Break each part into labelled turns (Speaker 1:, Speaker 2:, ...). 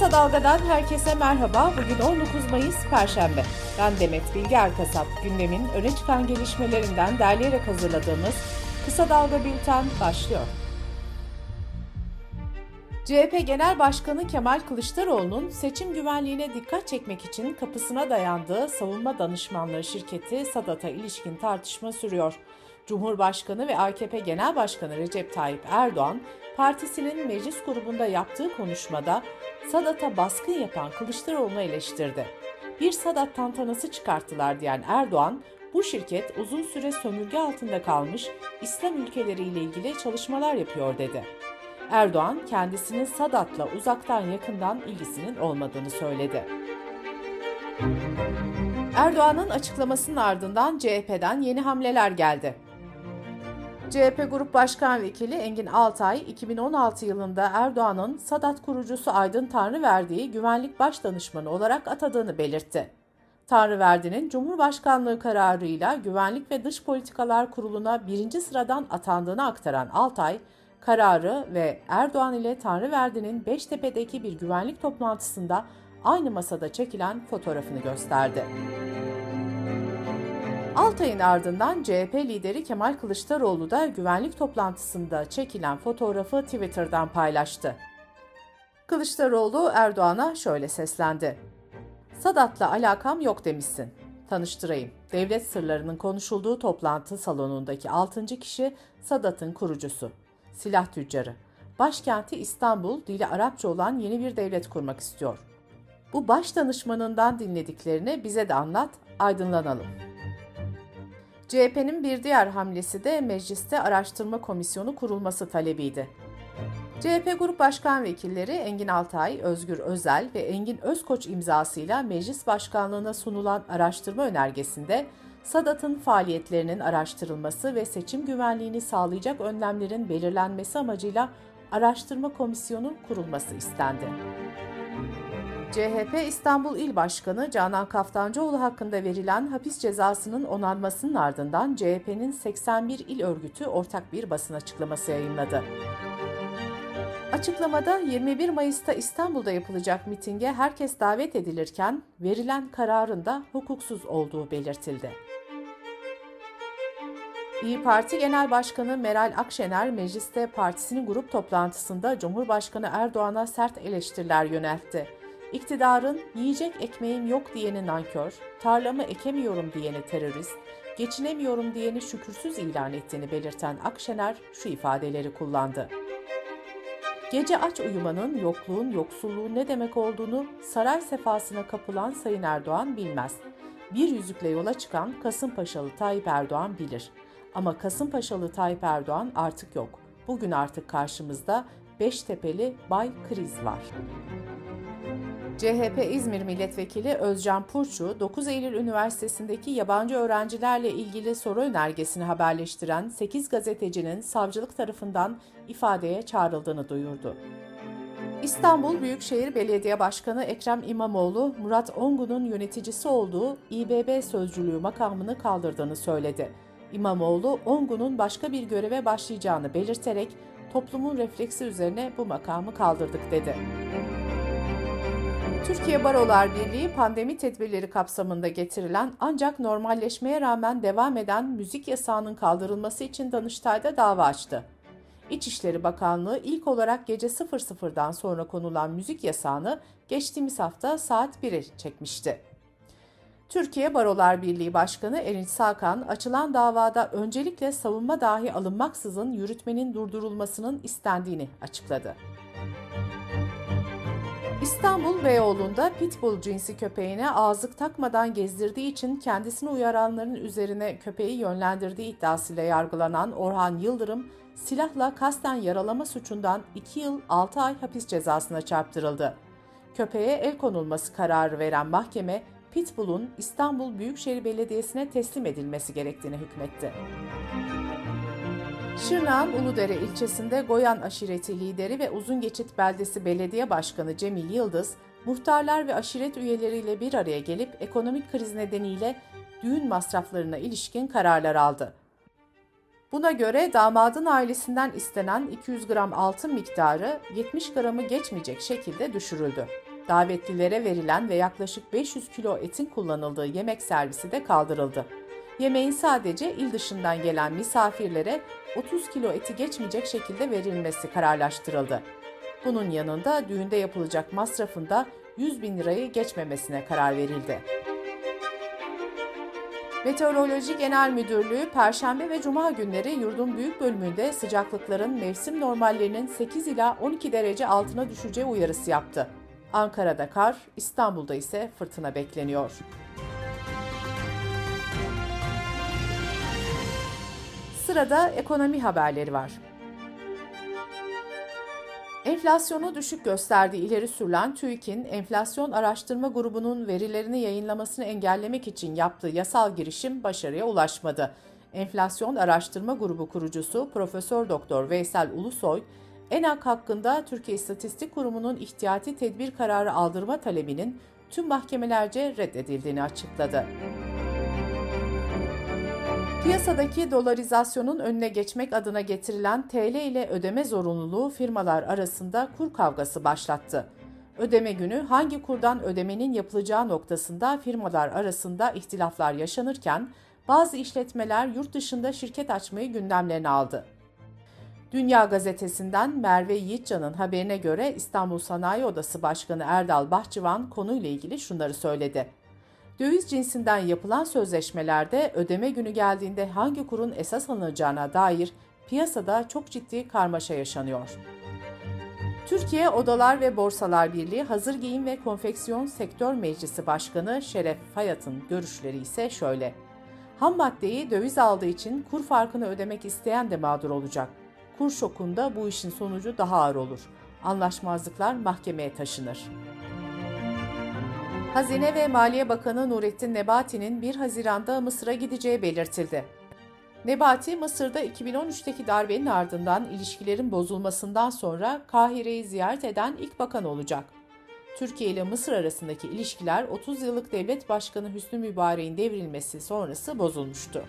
Speaker 1: Kısa Dalga'dan herkese merhaba. Bugün 19 Mayıs Perşembe. Ben Demet Bilge Erkasap. Gündemin öne çıkan gelişmelerinden derleyerek hazırladığımız Kısa Dalga Bülten başlıyor. CHP Genel Başkanı Kemal Kılıçdaroğlu'nun seçim güvenliğine dikkat çekmek için kapısına dayandığı savunma danışmanlığı şirketi Sadat'a ilişkin tartışma sürüyor. Cumhurbaşkanı ve AKP Genel Başkanı Recep Tayyip Erdoğan, partisinin meclis grubunda yaptığı konuşmada Sadat'a baskın yapan Kılıçdaroğlu'nu eleştirdi. Bir Sadat tantanası çıkarttılar diyen Erdoğan, bu şirket uzun süre sömürge altında kalmış İslam ülkeleriyle ilgili çalışmalar yapıyor dedi. Erdoğan kendisinin Sadat'la uzaktan yakından ilgisinin olmadığını söyledi. Erdoğan'ın açıklamasının ardından CHP'den yeni hamleler geldi. CHP Grup Başkan Vekili Engin Altay, 2016 yılında Erdoğan'ın Sadat kurucusu Aydın Tanrıverdi'yi güvenlik baş danışmanı olarak atadığını belirtti. Tanrıverdi'nin Cumhurbaşkanlığı kararıyla Güvenlik ve Dış Politikalar Kurulu'na birinci sıradan atandığını aktaran Altay, kararı ve Erdoğan ile Tanrıverdi'nin Beştepe'deki bir güvenlik toplantısında aynı masada çekilen fotoğrafını gösterdi. Altay'ın ardından CHP lideri Kemal Kılıçdaroğlu da güvenlik toplantısında çekilen fotoğrafı Twitter'dan paylaştı. Kılıçdaroğlu Erdoğan'a şöyle seslendi. Sadat'la alakam yok demişsin. Tanıştırayım. Devlet sırlarının konuşulduğu toplantı salonundaki 6. kişi Sadat'ın kurucusu. Silah tüccarı. Başkenti İstanbul, dili Arapça olan yeni bir devlet kurmak istiyor. Bu baş danışmanından dinlediklerini bize de anlat, aydınlanalım.'' CHP'nin bir diğer hamlesi de mecliste araştırma komisyonu kurulması talebiydi. CHP Grup Başkan Vekilleri Engin Altay, Özgür Özel ve Engin Özkoç imzasıyla meclis başkanlığına sunulan araştırma önergesinde Sadat'ın faaliyetlerinin araştırılması ve seçim güvenliğini sağlayacak önlemlerin belirlenmesi amacıyla araştırma komisyonu kurulması istendi. CHP İstanbul İl Başkanı Canan Kaftancıoğlu hakkında verilen hapis cezasının onanmasının ardından CHP'nin 81 il örgütü ortak bir basın açıklaması yayınladı. Açıklamada 21 Mayıs'ta İstanbul'da yapılacak mitinge herkes davet edilirken verilen kararın da hukuksuz olduğu belirtildi. İyi Parti Genel Başkanı Meral Akşener mecliste partisinin grup toplantısında Cumhurbaşkanı Erdoğan'a sert eleştiriler yöneltti. İktidarın yiyecek ekmeğim yok diyeni nankör, tarlamı ekemiyorum diyeni terörist, geçinemiyorum diyeni şükürsüz ilan ettiğini belirten Akşener şu ifadeleri kullandı. Gece aç uyumanın, yokluğun, yoksulluğun ne demek olduğunu saray sefasına kapılan Sayın Erdoğan bilmez. Bir yüzükle yola çıkan Kasımpaşalı Tayyip Erdoğan bilir. Ama Kasımpaşalı Tayyip Erdoğan artık yok. Bugün artık karşımızda Beştepeli Bay Kriz var. CHP İzmir Milletvekili Özcan Purçu, 9 Eylül Üniversitesi'ndeki yabancı öğrencilerle ilgili soru önergesini haberleştiren 8 gazetecinin savcılık tarafından ifadeye çağrıldığını duyurdu. İstanbul Büyükşehir Belediye Başkanı Ekrem İmamoğlu, Murat Ongun'un yöneticisi olduğu İBB sözcülüğü makamını kaldırdığını söyledi. İmamoğlu, Ongun'un başka bir göreve başlayacağını belirterek toplumun refleksi üzerine bu makamı kaldırdık dedi. Türkiye Barolar Birliği pandemi tedbirleri kapsamında getirilen ancak normalleşmeye rağmen devam eden müzik yasağının kaldırılması için Danıştay'da dava açtı. İçişleri Bakanlığı ilk olarak gece 00'dan sonra konulan müzik yasağını geçtiğimiz hafta saat 1'e çekmişti. Türkiye Barolar Birliği Başkanı Erinç Sakan, açılan davada öncelikle savunma dahi alınmaksızın yürütmenin durdurulmasının istendiğini açıkladı. İstanbul Beyoğlu'nda pitbull cinsi köpeğine ağızlık takmadan gezdirdiği için kendisini uyaranların üzerine köpeği yönlendirdiği iddiasıyla yargılanan Orhan Yıldırım, silahla kasten yaralama suçundan 2 yıl 6 ay hapis cezasına çarptırıldı. Köpeğe el konulması kararı veren mahkeme, Pitbull'un İstanbul Büyükşehir Belediyesi'ne teslim edilmesi gerektiğini hükmetti. Şırnak'ın Uludere ilçesinde Goyan aşireti lideri ve Uzungeçit Beldesi Belediye Başkanı Cemil Yıldız, muhtarlar ve aşiret üyeleriyle bir araya gelip ekonomik kriz nedeniyle düğün masraflarına ilişkin kararlar aldı. Buna göre damadın ailesinden istenen 200 gram altın miktarı 70 gramı geçmeyecek şekilde düşürüldü. Davetlilere verilen ve yaklaşık 500 kilo etin kullanıldığı yemek servisi de kaldırıldı. Yemeğin sadece il dışından gelen misafirlere 30 kilo eti geçmeyecek şekilde verilmesi kararlaştırıldı. Bunun yanında düğünde yapılacak masrafında 100 bin lirayı geçmemesine karar verildi. Meteoroloji Genel Müdürlüğü Perşembe ve Cuma günleri yurdun büyük bölümünde sıcaklıkların mevsim normallerinin 8 ila 12 derece altına düşeceği uyarısı yaptı. Ankara'da kar, İstanbul'da ise fırtına bekleniyor. Sırada ekonomi haberleri var. Enflasyonu düşük gösterdiği ileri sürülen TÜİK'in enflasyon araştırma grubunun verilerini yayınlamasını engellemek için yaptığı yasal girişim başarıya ulaşmadı. Enflasyon Araştırma Grubu kurucusu Profesör Doktor Veysel Ulusoy, ENAK hakkında Türkiye İstatistik Kurumu'nun ihtiyati tedbir kararı aldırma talebinin tüm mahkemelerce reddedildiğini açıkladı. Piyasadaki dolarizasyonun önüne geçmek adına getirilen TL ile ödeme zorunluluğu firmalar arasında kur kavgası başlattı. Ödeme günü hangi kurdan ödemenin yapılacağı noktasında firmalar arasında ihtilaflar yaşanırken bazı işletmeler yurt dışında şirket açmayı gündemlerine aldı. Dünya Gazetesi'nden Merve Yiğitcan'ın haberine göre İstanbul Sanayi Odası Başkanı Erdal Bahçıvan konuyla ilgili şunları söyledi. Döviz cinsinden yapılan sözleşmelerde ödeme günü geldiğinde hangi kurun esas alınacağına dair piyasada çok ciddi karmaşa yaşanıyor. Türkiye Odalar ve Borsalar Birliği Hazır Giyim ve Konfeksiyon Sektör Meclisi Başkanı Şeref Fayat'ın görüşleri ise şöyle. Ham maddeyi döviz aldığı için kur farkını ödemek isteyen de mağdur olacak. Kur şokunda bu işin sonucu daha ağır olur. Anlaşmazlıklar mahkemeye taşınır. Hazine ve Maliye Bakanı Nurettin Nebati'nin 1 Haziran'da Mısır'a gideceği belirtildi. Nebati, Mısır'da 2013'teki darbenin ardından ilişkilerin bozulmasından sonra Kahire'yi ziyaret eden ilk bakan olacak. Türkiye ile Mısır arasındaki ilişkiler 30 yıllık devlet başkanı Hüsnü Mübarek'in devrilmesi sonrası bozulmuştu.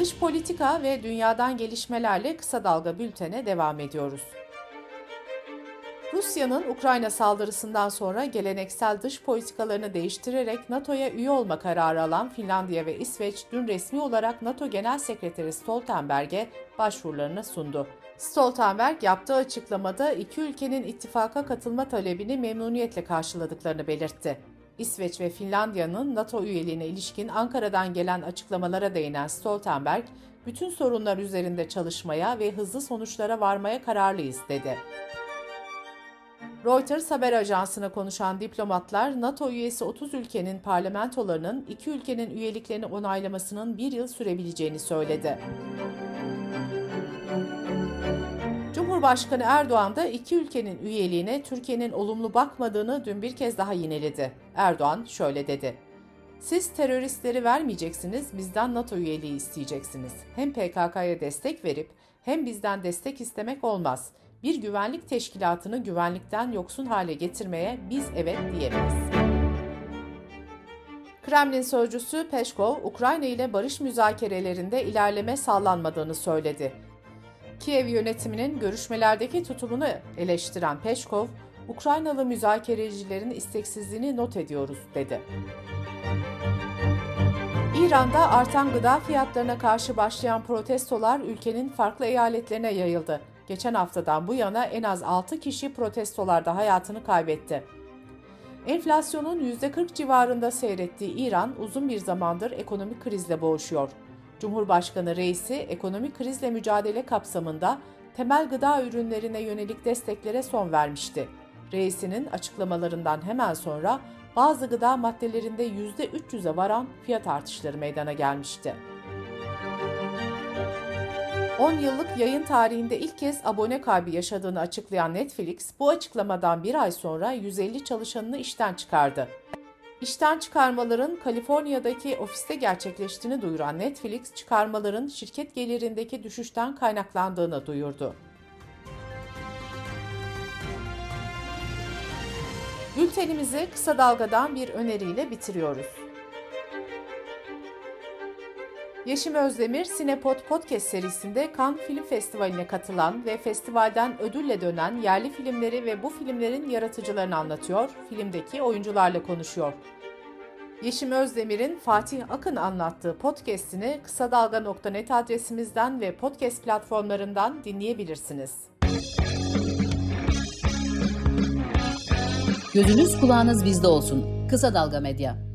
Speaker 1: Dış politika ve dünyadan gelişmelerle kısa dalga bültene devam ediyoruz. Rusya'nın Ukrayna saldırısından sonra geleneksel dış politikalarını değiştirerek NATO'ya üye olma kararı alan Finlandiya ve İsveç dün resmi olarak NATO Genel Sekreteri Stoltenberg'e başvurularını sundu. Stoltenberg yaptığı açıklamada iki ülkenin ittifaka katılma talebini memnuniyetle karşıladıklarını belirtti. İsveç ve Finlandiya'nın NATO üyeliğine ilişkin Ankara'dan gelen açıklamalara değinen Stoltenberg, bütün sorunlar üzerinde çalışmaya ve hızlı sonuçlara varmaya kararlıyız dedi. Reuters haber ajansına konuşan diplomatlar, NATO üyesi 30 ülkenin parlamentolarının iki ülkenin üyeliklerini onaylamasının bir yıl sürebileceğini söyledi. Cumhurbaşkanı Erdoğan da iki ülkenin üyeliğine Türkiye'nin olumlu bakmadığını dün bir kez daha yineledi. Erdoğan şöyle dedi. Siz teröristleri vermeyeceksiniz, bizden NATO üyeliği isteyeceksiniz. Hem PKK'ya destek verip hem bizden destek istemek olmaz bir güvenlik teşkilatını güvenlikten yoksun hale getirmeye biz evet diyemeyiz. Kremlin sözcüsü Peşkov, Ukrayna ile barış müzakerelerinde ilerleme sağlanmadığını söyledi. Kiev yönetiminin görüşmelerdeki tutumunu eleştiren Peşkov, Ukraynalı müzakerecilerin isteksizliğini not ediyoruz dedi. İran'da artan gıda fiyatlarına karşı başlayan protestolar ülkenin farklı eyaletlerine yayıldı. Geçen haftadan bu yana en az 6 kişi protestolarda hayatını kaybetti. Enflasyonun %40 civarında seyrettiği İran uzun bir zamandır ekonomik krizle boğuşuyor. Cumhurbaşkanı reisi ekonomik krizle mücadele kapsamında temel gıda ürünlerine yönelik desteklere son vermişti. Reisinin açıklamalarından hemen sonra bazı gıda maddelerinde %300'e varan fiyat artışları meydana gelmişti. 10 yıllık yayın tarihinde ilk kez abone kaybı yaşadığını açıklayan Netflix, bu açıklamadan bir ay sonra 150 çalışanını işten çıkardı. İşten çıkarmaların Kaliforniya'daki ofiste gerçekleştiğini duyuran Netflix, çıkarmaların şirket gelirindeki düşüşten kaynaklandığını duyurdu. Bültenimizi kısa dalgadan bir öneriyle bitiriyoruz. Yeşim Özdemir, Sinepod Podcast serisinde Cannes Film Festivali'ne katılan ve festivalden ödülle dönen yerli filmleri ve bu filmlerin yaratıcılarını anlatıyor, filmdeki oyuncularla konuşuyor. Yeşim Özdemir'in Fatih Akın anlattığı podcast'ini kısa dalga.net adresimizden ve podcast platformlarından dinleyebilirsiniz.
Speaker 2: Gözünüz kulağınız bizde olsun. Kısa Dalga Medya.